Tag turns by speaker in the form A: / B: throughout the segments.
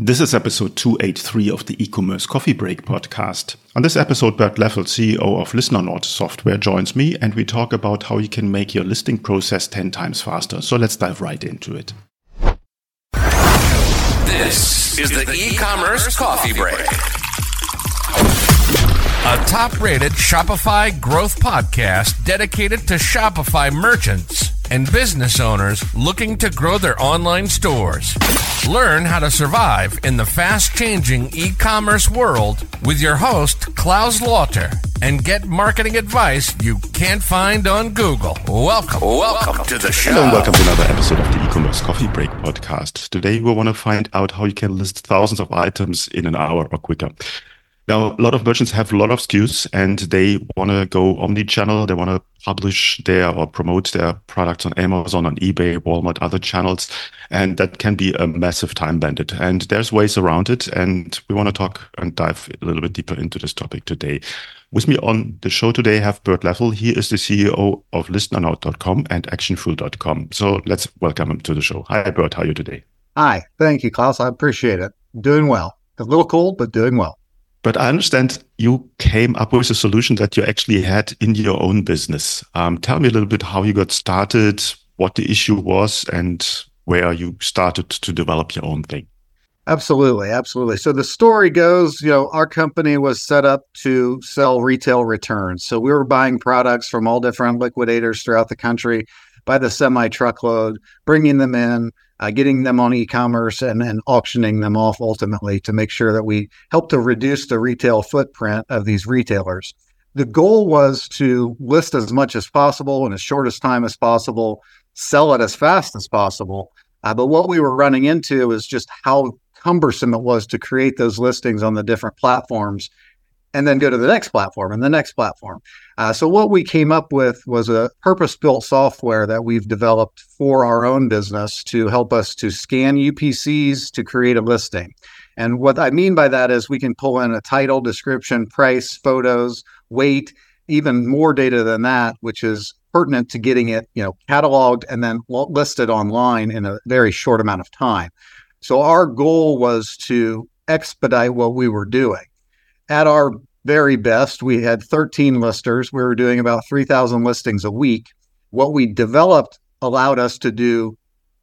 A: This is episode 283 of the e-commerce coffee break podcast. On this episode, Bert Leffel, CEO of Listernaut Software, joins me and we talk about how you can make your listing process 10 times faster. So let's dive right into it.
B: This is the e-commerce coffee break. A top-rated Shopify growth podcast dedicated to Shopify merchants and business owners looking to grow their online stores. Learn how to survive in the fast changing e commerce world with your host, Claus Lauter, and get marketing advice you can't find on Google. Welcome, oh, welcome to the show.
A: Hello and welcome to another episode of the e-commerce coffee break podcast. Today we want to find out how you can list thousands of items in an hour or quicker. Now, a lot of merchants have a lot of SKUs and they want to go omni-channel. They want to publish their or promote their products on Amazon, on eBay, Walmart, other channels. And that can be a massive time bandit. And there's ways around it. And we want to talk and dive a little bit deeper into this topic today. With me on the show today, I have Bert Leffel. He is the CEO of Listernaut.com and ActionFuel.com. So let's welcome him to the show. Hi, Bert. How are you today?
C: Hi. Thank you, Claus. I appreciate it. Doing well. A little cold, but doing well.
A: But I understand you came up with a solution that you actually had in your own business. Um, tell me a little bit how you got started, what the issue was, and where you started to develop your own thing.
C: Absolutely, absolutely. So the story goes, you know, our company was set up to sell retail returns. So we were buying products from all different liquidators throughout the country by the semi truckload, bringing them in, uh, getting them on e-commerce and then auctioning them off ultimately to make sure that we help to reduce the retail footprint of these retailers. The goal was to list as much as possible in as short as time as possible, sell it as fast as possible. Uh, but what we were running into is just how cumbersome it was to create those listings on the different platforms and then go to the next platform and the next platform. Uh, so what we came up with was a purpose-built software that we've developed for our own business to help us to scan UPCs to create a listing. And what I mean by that is we can pull in a title, description, price, photos, weight, even more data than that, which is pertinent to getting it, you know, cataloged and then listed online in a very short amount of time. So our goal was to expedite what we were doing at our very best, we had 13 listers. We were doing about 3,000 listings a week. What we developed allowed us to do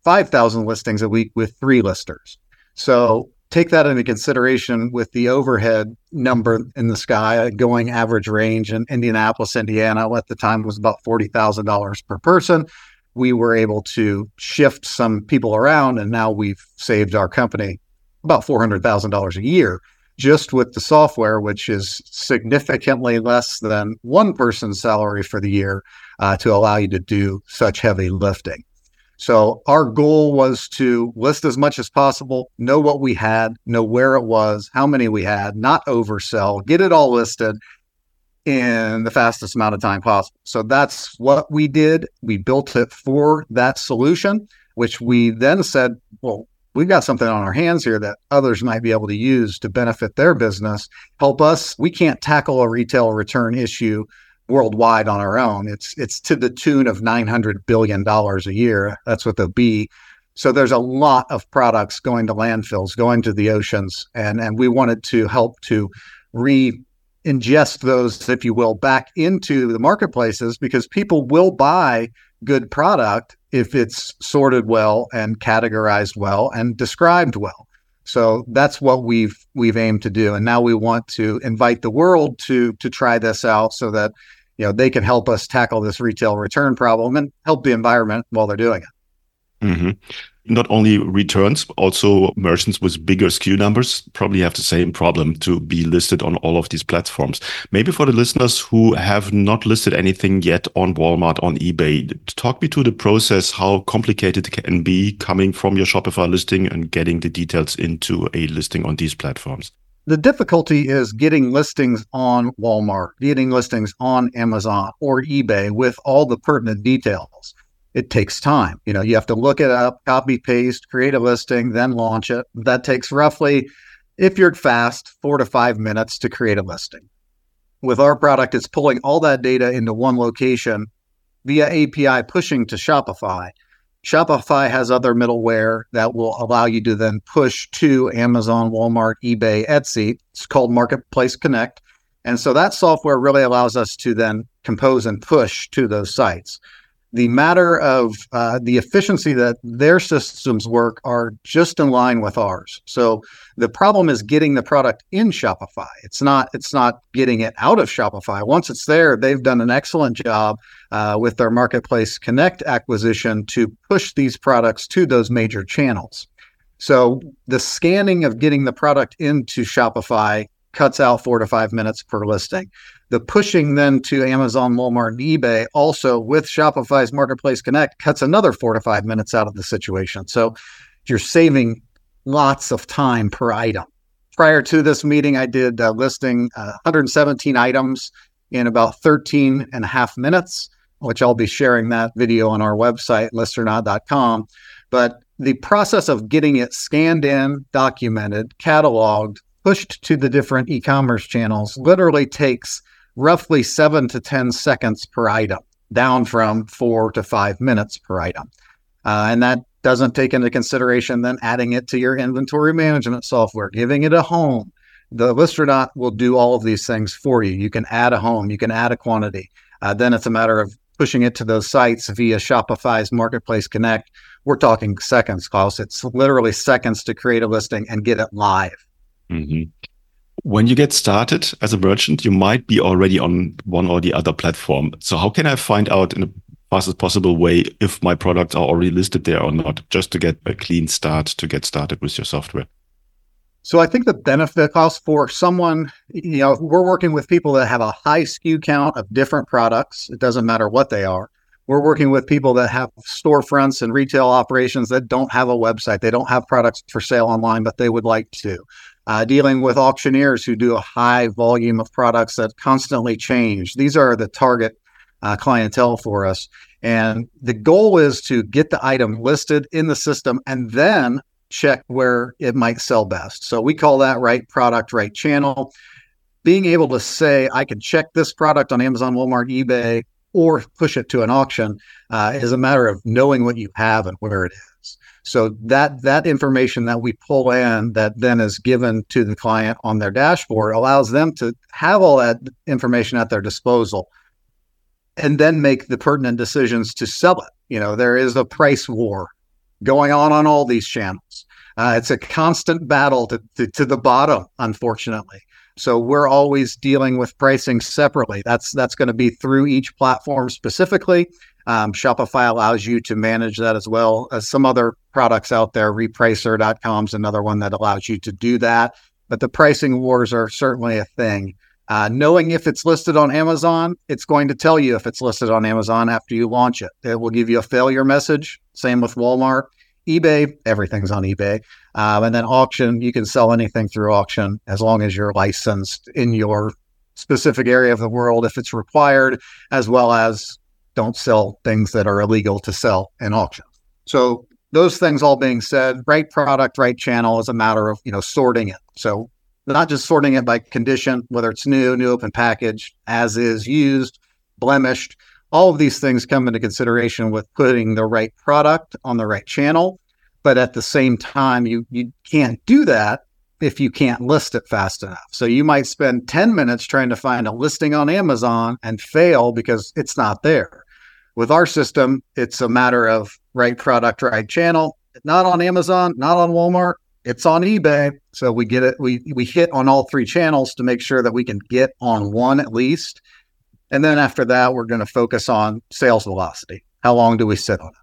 C: 5,000 listings a week with three listers. So take that into consideration with the overhead number in the sky, going average range in Indianapolis, Indiana at the time was about $40,000 per person. We were able to shift some people around, and now we've saved our company about $400,000 a year just with the software, which is significantly less than one person's salary for the year uh, to allow you to do such heavy lifting. So our goal was to list as much as possible, know what we had, know where it was, how many we had, not oversell, get it all listed in the fastest amount of time possible. So that's what we did. We built it for that solution, which we then said, well, we've got something on our hands here that others might be able to use to benefit their business, help us. We can't tackle a retail return issue worldwide on our own. It's it's to the tune of 900 billion dollars a year. That's what they'll be. So there's a lot of products going to landfills, going to the oceans, and and we wanted to help to re ingest those, if you will, back into the marketplaces because people will buy good product if it's sorted well and categorized well and described well. So that's what we've we've aimed to do, and now we want to invite the world to to try this out so that you know they can help us tackle this retail return problem and help the environment while they're doing it.
A: Mm-hmm not only returns, also merchants with bigger SKU numbers probably have the same problem to be listed on all of these platforms. Maybe for the listeners who have not listed anything yet on Walmart, on eBay, talk me through the process, how complicated it can be coming from your Shopify listing and getting the details into a listing on these platforms.
C: The difficulty is getting listings on Walmart, getting listings on Amazon or eBay with all the pertinent details it takes time. You know, you have to look it up, copy, paste, create a listing, then launch it. That takes roughly, if you're fast, four to five minutes to create a listing. With our product, it's pulling all that data into one location via API pushing to Shopify. Shopify has other middleware that will allow you to then push to Amazon, Walmart, eBay, Etsy. It's called Marketplace Connect. And so that software really allows us to then compose and push to those sites the matter of uh, the efficiency that their systems work are just in line with ours. So the problem is getting the product in Shopify. It's not it's not getting it out of Shopify. Once it's there, they've done an excellent job uh, with their Marketplace Connect acquisition to push these products to those major channels. So the scanning of getting the product into Shopify cuts out four to five minutes per listing. The pushing then to Amazon, Walmart, and eBay also with Shopify's Marketplace Connect cuts another four to five minutes out of the situation. So you're saving lots of time per item. Prior to this meeting, I did uh, listing uh, 117 items in about 13 and a half minutes, which I'll be sharing that video on our website, listernaut.com. But the process of getting it scanned in, documented, cataloged, pushed to the different e commerce channels literally takes roughly seven to 10 seconds per item, down from four to five minutes per item. Uh, and that doesn't take into consideration then adding it to your inventory management software, giving it a home. The Listernaut will do all of these things for you. You can add a home, you can add a quantity. Uh, then it's a matter of pushing it to those sites via Shopify's Marketplace Connect. We're talking seconds, Claus. It's literally seconds to create a listing and get it live.
A: Mm-hmm when you get started as a merchant, you might be already on one or the other platform. So how can I find out in the fastest possible way if my products are already listed there or not, just to get a clean start to get started with your software?
C: So I think the benefit cost for someone, you know, we're working with people that have a high SKU count of different products. It doesn't matter what they are. We're working with people that have storefronts and retail operations that don't have a website. They don't have products for sale online, but they would like to uh, dealing with auctioneers who do a high volume of products that constantly change. These are the target uh, clientele for us. And the goal is to get the item listed in the system and then check where it might sell best. So we call that right product, right channel. Being able to say, I can check this product on Amazon, Walmart, eBay, or push it to an auction uh, is a matter of knowing what you have and where it is. So that that information that we pull in that then is given to the client on their dashboard allows them to have all that information at their disposal and then make the pertinent decisions to sell it. You know, there is a price war going on on all these channels. Uh, it's a constant battle to, to, to the bottom, unfortunately. So we're always dealing with pricing separately. That's that's going to be through each platform specifically, um, Shopify allows you to manage that as well as some other products out there. Repricer.com is another one that allows you to do that. But the pricing wars are certainly a thing. Uh, knowing if it's listed on Amazon, it's going to tell you if it's listed on Amazon after you launch it. It will give you a failure message. Same with Walmart. eBay, everything's on eBay. Um, and then auction, you can sell anything through auction as long as you're licensed in your specific area of the world if it's required, as well as don't sell things that are illegal to sell in auctions. So those things all being said, right product, right channel is a matter of, you know, sorting it. So not just sorting it by condition, whether it's new, new open package, as is, used, blemished, all of these things come into consideration with putting the right product on the right channel. But at the same time, you you can't do that if you can't list it fast enough. So you might spend 10 minutes trying to find a listing on Amazon and fail because it's not there. With our system, it's a matter of right product, right channel. Not on Amazon, not on Walmart. It's on eBay. So we get it. We we hit on all three channels to make sure that we can get on one at least. And then after that, we're going to focus on sales velocity. How long do we sit on it?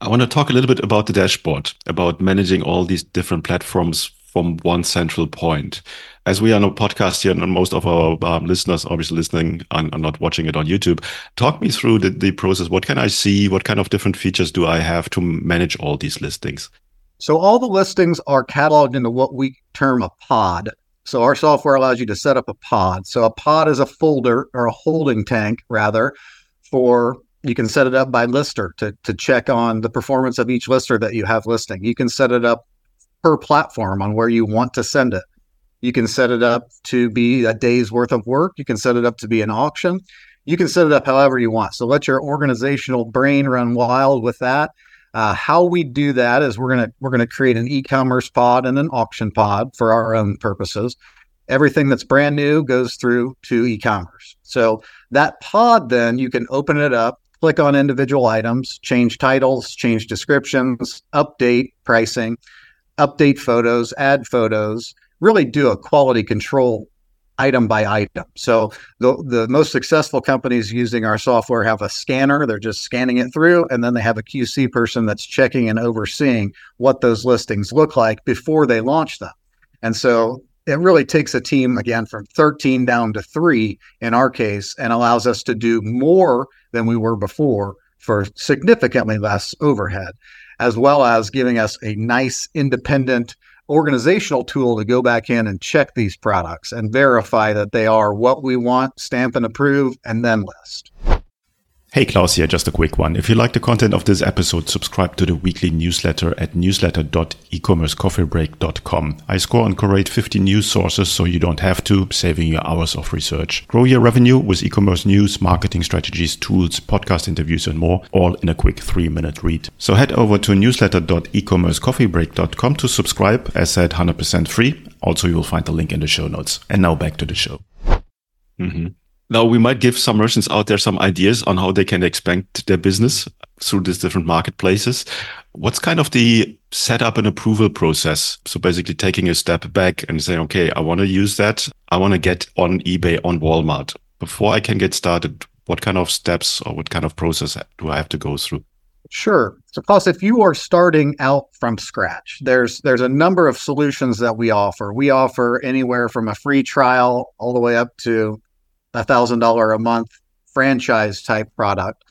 A: I want to talk a little bit about the dashboard, about managing all these different platforms from one central point. As we are on a podcast here, and most of our um, listeners obviously listening and, not watching it on YouTube, talk me through the, the process. What can I see? What kind of different features do I have to manage all these listings?
C: So all the listings are cataloged into what we term a pod. So our software allows you to set up a pod. So a pod is a folder or a holding tank rather for you can set it up by lister to, to check on the performance of each lister that you have listing. You can set it up per platform on where you want to send it. You can set it up to be a day's worth of work. You can set it up to be an auction. You can set it up however you want. So let your organizational brain run wild with that. Uh, how we do that is we're gonna we're gonna create an e-commerce pod and an auction pod for our own purposes. Everything that's brand new goes through to e-commerce. So that pod, then you can open it up, click on individual items, change titles, change descriptions, update pricing, update photos, add photos, really do a quality control item by item. So the the most successful companies using our software have a scanner, they're just scanning it through and then they have a QC person that's checking and overseeing what those listings look like before they launch them. And so it really takes a team again from 13 down to 3 in our case and allows us to do more than we were before for significantly less overhead as well as giving us a nice independent organizational tool to go back in and check these products and verify that they are what we want, stamp and approve, and then list.
A: Hey, Claus here, just a quick one. If you like the content of this episode, subscribe to the weekly newsletter at newsletter.ecommercecoffeebreak.com. I score and curate 50 news sources so you don't have to, saving you hours of research. Grow your revenue with e-commerce news, marketing strategies, tools, podcast interviews, and more, all in a quick three minute read. So head over to newsletter.ecommercecoffeebreak.com to subscribe, as said, 100% free. Also, you will find the link in the show notes. And now back to the show. Mm-hmm. Now we might give some merchants out there some ideas on how they can expand their business through these different marketplaces. What's kind of the setup and approval process? So basically taking a step back and saying, okay, I want to use that. I want to get on eBay, on Walmart. Before I can get started, what kind of steps or what kind of process do I have to go through?
C: Sure. So, plus, if you are starting out from scratch, there's there's a number of solutions that we offer. We offer anywhere from a free trial all the way up to a thousand dollar a month franchise type product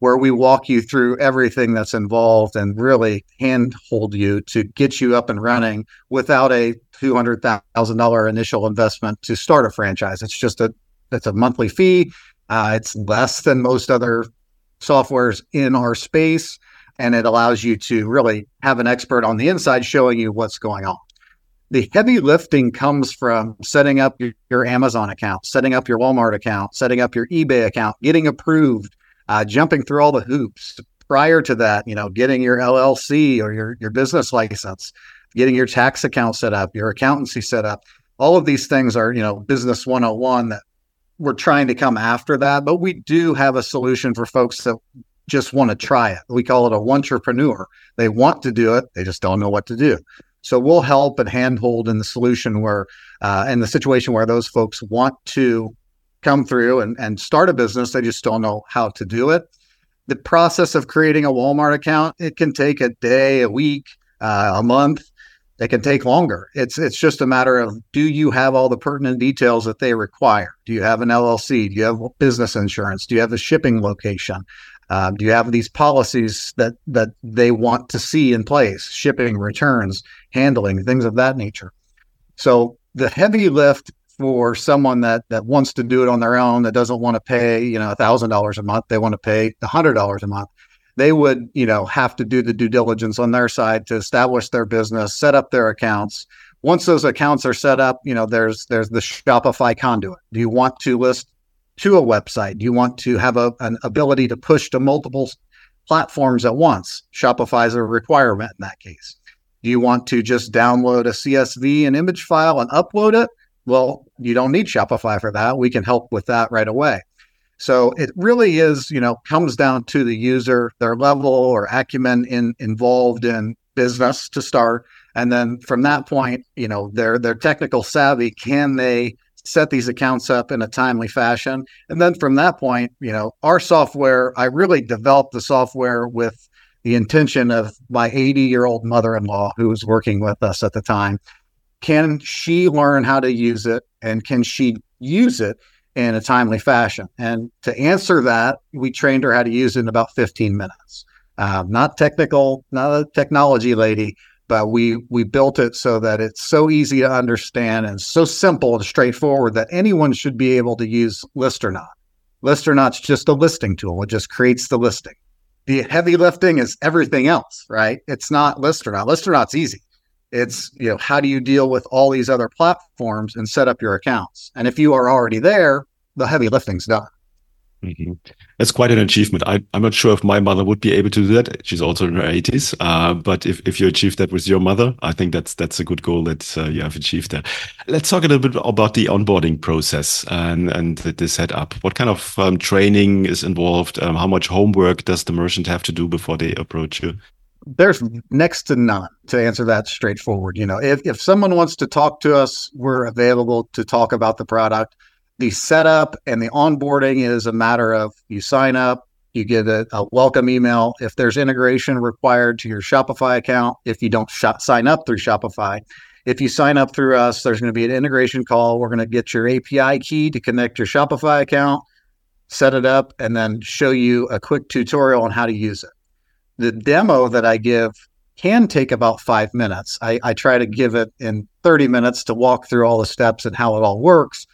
C: where we walk you through everything that's involved and really handhold you to get you up and running without a two hundred thousand dollar initial investment to start a franchise. It's just a it's a monthly fee. Uh, it's less than most other softwares in our space, and it allows you to really have an expert on the inside showing you what's going on the heavy lifting comes from setting up your, your, Amazon account, setting up your Walmart account, setting up your eBay account, getting approved, uh, jumping through all the hoops. Prior to that, you know, getting your LLC or your your business license, getting your tax account set up, your accountancy set up. All of these things are, you know, business 101 that we're trying to come after that, but we do have a solution for folks that just want to try it. We call it a entrepreneur. They want to do it, they just don't know what to do. So we'll help and handhold in the solution where, uh, in the situation where those folks want to come through and, and start a business, they just don't know how to do it. The process of creating a Walmart account, it can take a day, a week, uh, a month. It can take longer. It's it's just a matter of do you have all the pertinent details that they require? Do you have an LLC? Do you have business insurance? Do you have a shipping location? Um, do you have these policies that that they want to see in place? Shipping, returns, handling, things of that nature. So the heavy lift for someone that that wants to do it on their own, that doesn't want to pay, you know, thousand dollars a month, they want to pay hundred dollars a month. They would, you know, have to do the due diligence on their side to establish their business, set up their accounts. Once those accounts are set up, you know, there's there's the Shopify conduit. Do you want to list to a website? Do you want to have a, an ability to push to multiple platforms at once? Shopify is a requirement in that case. Do you want to just download a CSV and image file and upload it? Well, you don't need Shopify for that. We can help with that right away. So it really is, you know, comes down to the user, their level or acumen in involved in business to start. And then from that point, you know, their their technical savvy, can they set these accounts up in a timely fashion. And then from that point, you know, our software, I really developed the software with the intention of my 80 year old mother in law who was working with us at the time. Can she learn how to use it and can she use it in a timely fashion? And to answer that, we trained her how to use it in about 15 minutes. Uh, not technical, not a technology lady, but we we built it so that it's so easy to understand and so simple and straightforward that anyone should be able to use Listernaut. Listernaut's just a listing tool. It just creates the listing. The heavy lifting is everything else, right? It's not Listernaut. Listernaut's easy. It's, you know, how do you deal with all these other platforms and set up your accounts? And if you are already there, the heavy lifting's done.
A: Mm-hmm. That's quite an achievement. I, am not sure if my mother would be able to do that. She's also in her 80s. Uh, but if, if you achieve that with your mother, I think that's that's a good goal that uh, you have achieved that. Let's talk a little bit about the onboarding process and, and the, the setup. What kind of um, training is involved? Um, how much homework does the merchant have to do before they approach you?
C: There's next to none to answer that straightforward. You know, if, if someone wants to talk to us, we're available to talk about the product the setup and the onboarding is a matter of you sign up, you get a, a, welcome email. If there's integration required to your Shopify account, if you don't sign up through Shopify, if you sign up through us, there's going to be an integration call. We're going to get your API key to connect your Shopify account, set it up, and then show you a quick tutorial on how to use it. The demo that I give can take about five minutes. I, I try to give it in 30 minutes to walk through all the steps and how it all works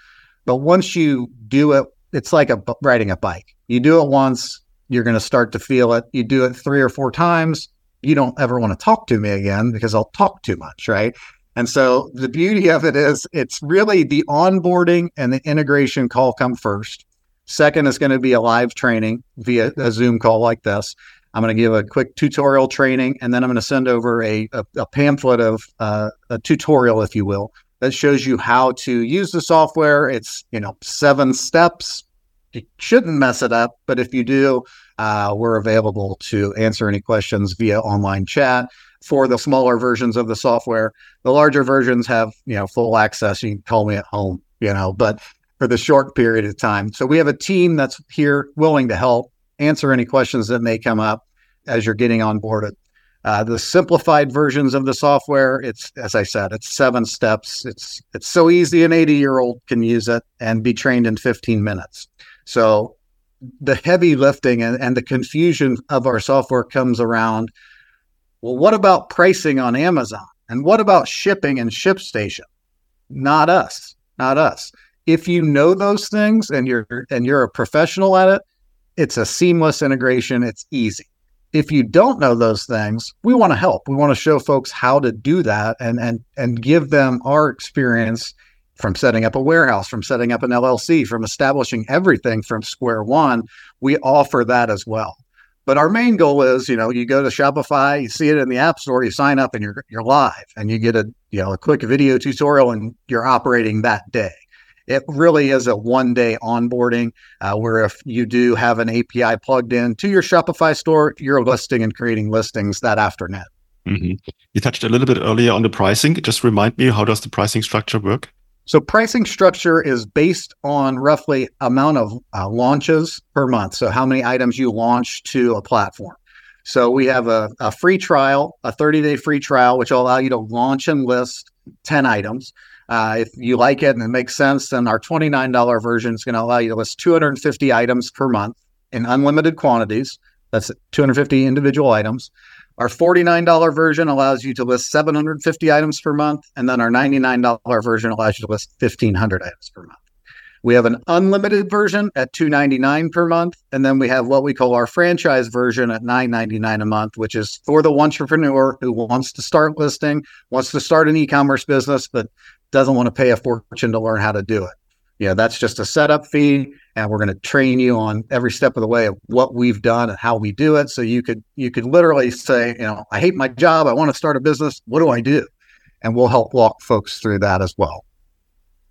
C: but once you do it, it's like a riding a bike. You do it once, you're going to start to feel it. You do it three or four times, you don't ever want to talk to me again because I'll talk too much, right? And so the beauty of it is it's really the onboarding and the integration call come first. Second is going to be a live training via a Zoom call like this. I'm going to give a quick tutorial training, and then I'm going to send over a, a, a pamphlet of uh, a tutorial, if you will, that shows you how to use the software. It's, you know, seven steps. You shouldn't mess it up, but if you do, uh, we're available to answer any questions via online chat for the smaller versions of the software. The larger versions have, you know, full access. You can call me at home, you know, but for the short period of time. So we have a team that's here willing to help answer any questions that may come up as you're getting onboarded. Uh, the simplified versions of the software, it's as I said, it's seven steps. It's it's so easy an 80 year old can use it and be trained in 15 minutes. So the heavy lifting and, and the confusion of our software comes around. Well, what about pricing on Amazon? And what about shipping and ShipStation? Not us. Not us. If you know those things and you're and you're a professional at it, it's a seamless integration. It's easy if you don't know those things, we want to help. We want to show folks how to do that and and and give them our experience from setting up a warehouse, from setting up an LLC, from establishing everything from square one. We offer that as well. But our main goal is, you know, you go to Shopify, you see it in the App Store, you sign up, and you're you're live, and you get a you know a quick video tutorial, and you're operating that day it really is a one day onboarding uh, where if you do have an API plugged in to your Shopify store, you're listing and creating listings that afternoon.
A: Mm-hmm. You touched a little bit earlier on the pricing. Just remind me, how does the pricing structure work?
C: So pricing structure is based on roughly amount of uh, launches per month. So how many items you launch to a platform. So we have a, a free trial, a 30 day free trial, which will allow you to launch and list 10 items. Uh, if you like it and it makes sense, then our $29 version is going to allow you to list 250 items per month in unlimited quantities. That's 250 individual items. Our $49 version allows you to list 750 items per month. And then our $99 version allows you to list 1,500 items per month. We have an unlimited version at 299 per month. And then we have what we call our franchise version at 999 a month, which is for the entrepreneur who wants to start listing, wants to start an e commerce business, but doesn't want to pay a fortune to learn how to do it. Yeah, that's just a setup fee, and we're going to train you on every step of the way of what we've done and how we do it. So you could you could literally say, you know, I hate my job, I want to start a business. What do I do? And we'll help walk folks through that as well.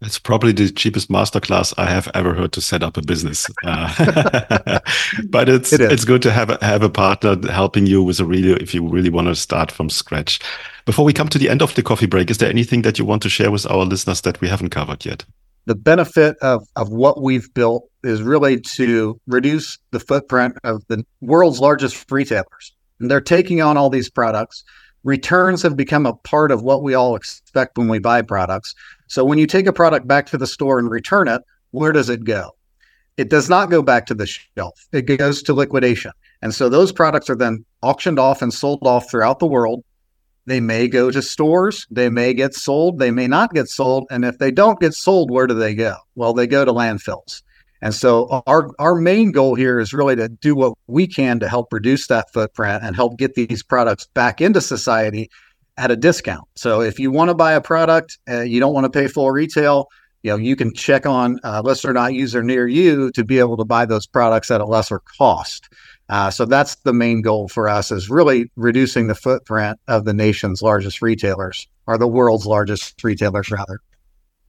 A: It's probably the cheapest masterclass I have ever heard to set up a business. Uh, but it's it it's good to have a, have a partner helping you with a really if you really want to start from scratch. Before we come to the end of the coffee break, is there anything that you want to share with our listeners that we haven't covered yet?
C: The benefit of of what we've built is really to reduce the footprint of the world's largest retailers. And they're taking on all these products. Returns have become a part of what we all expect when we buy products. So when you take a product back to the store and return it, where does it go? It does not go back to the shelf. It goes to liquidation. And so those products are then auctioned off and sold off throughout the world. They may go to stores, they may get sold, they may not get sold. And if they don't get sold, where do they go? Well, they go to landfills. And so our our main goal here is really to do what we can to help reduce that footprint and help get these products back into society at a discount. So if you want to buy a product, uh, you don't want to pay full retail, you know, you can check on uh, Listernaut user near you to be able to buy those products at a lesser cost. Uh, so that's the main goal for us is really reducing the footprint of the nation's largest retailers or the world's largest retailers rather.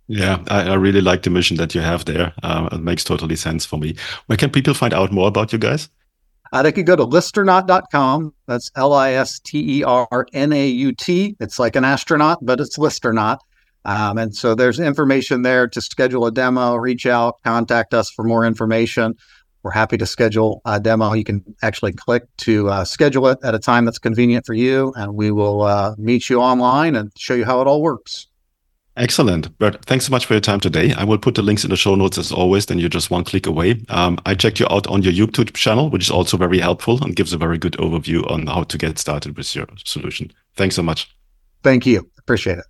A: Yeah, I, I really like the mission that you have there. Uh, it makes totally sense for me. Where can people find out more about you guys?
C: Uh, they could go to listernaut.com. That's L I S T E R N A U T. It's like an astronaut, but it's Listernaut. Um, and so there's information there to schedule a demo, reach out, contact us for more information. We're happy to schedule a demo. You can actually click to uh, schedule it at a time that's convenient for you, and we will uh, meet you online and show you how it all works.
A: Excellent. Bert, thanks so much for your time today. I will put the links in the show notes as always, then you're just one click away. Um, I checked you out on your YouTube channel, which is also very helpful and gives a very good overview on how to get started with your solution. Thanks so much.
C: Thank you. Appreciate it.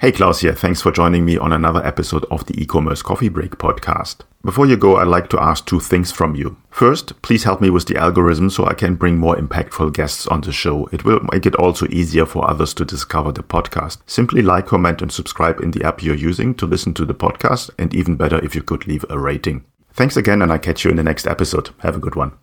A: Hey, Claus here. Thanks for joining me on another episode of the e-commerce coffee break podcast. Before you go, I'd like to ask two things from you. First, please help me with the algorithm so I can bring more impactful guests on the show. It will make it also easier for others to discover the podcast. Simply like, comment, and subscribe in the app you're using to listen to the podcast, and even better if you could leave a rating. Thanks again, and I catch you in the next episode. Have a good one.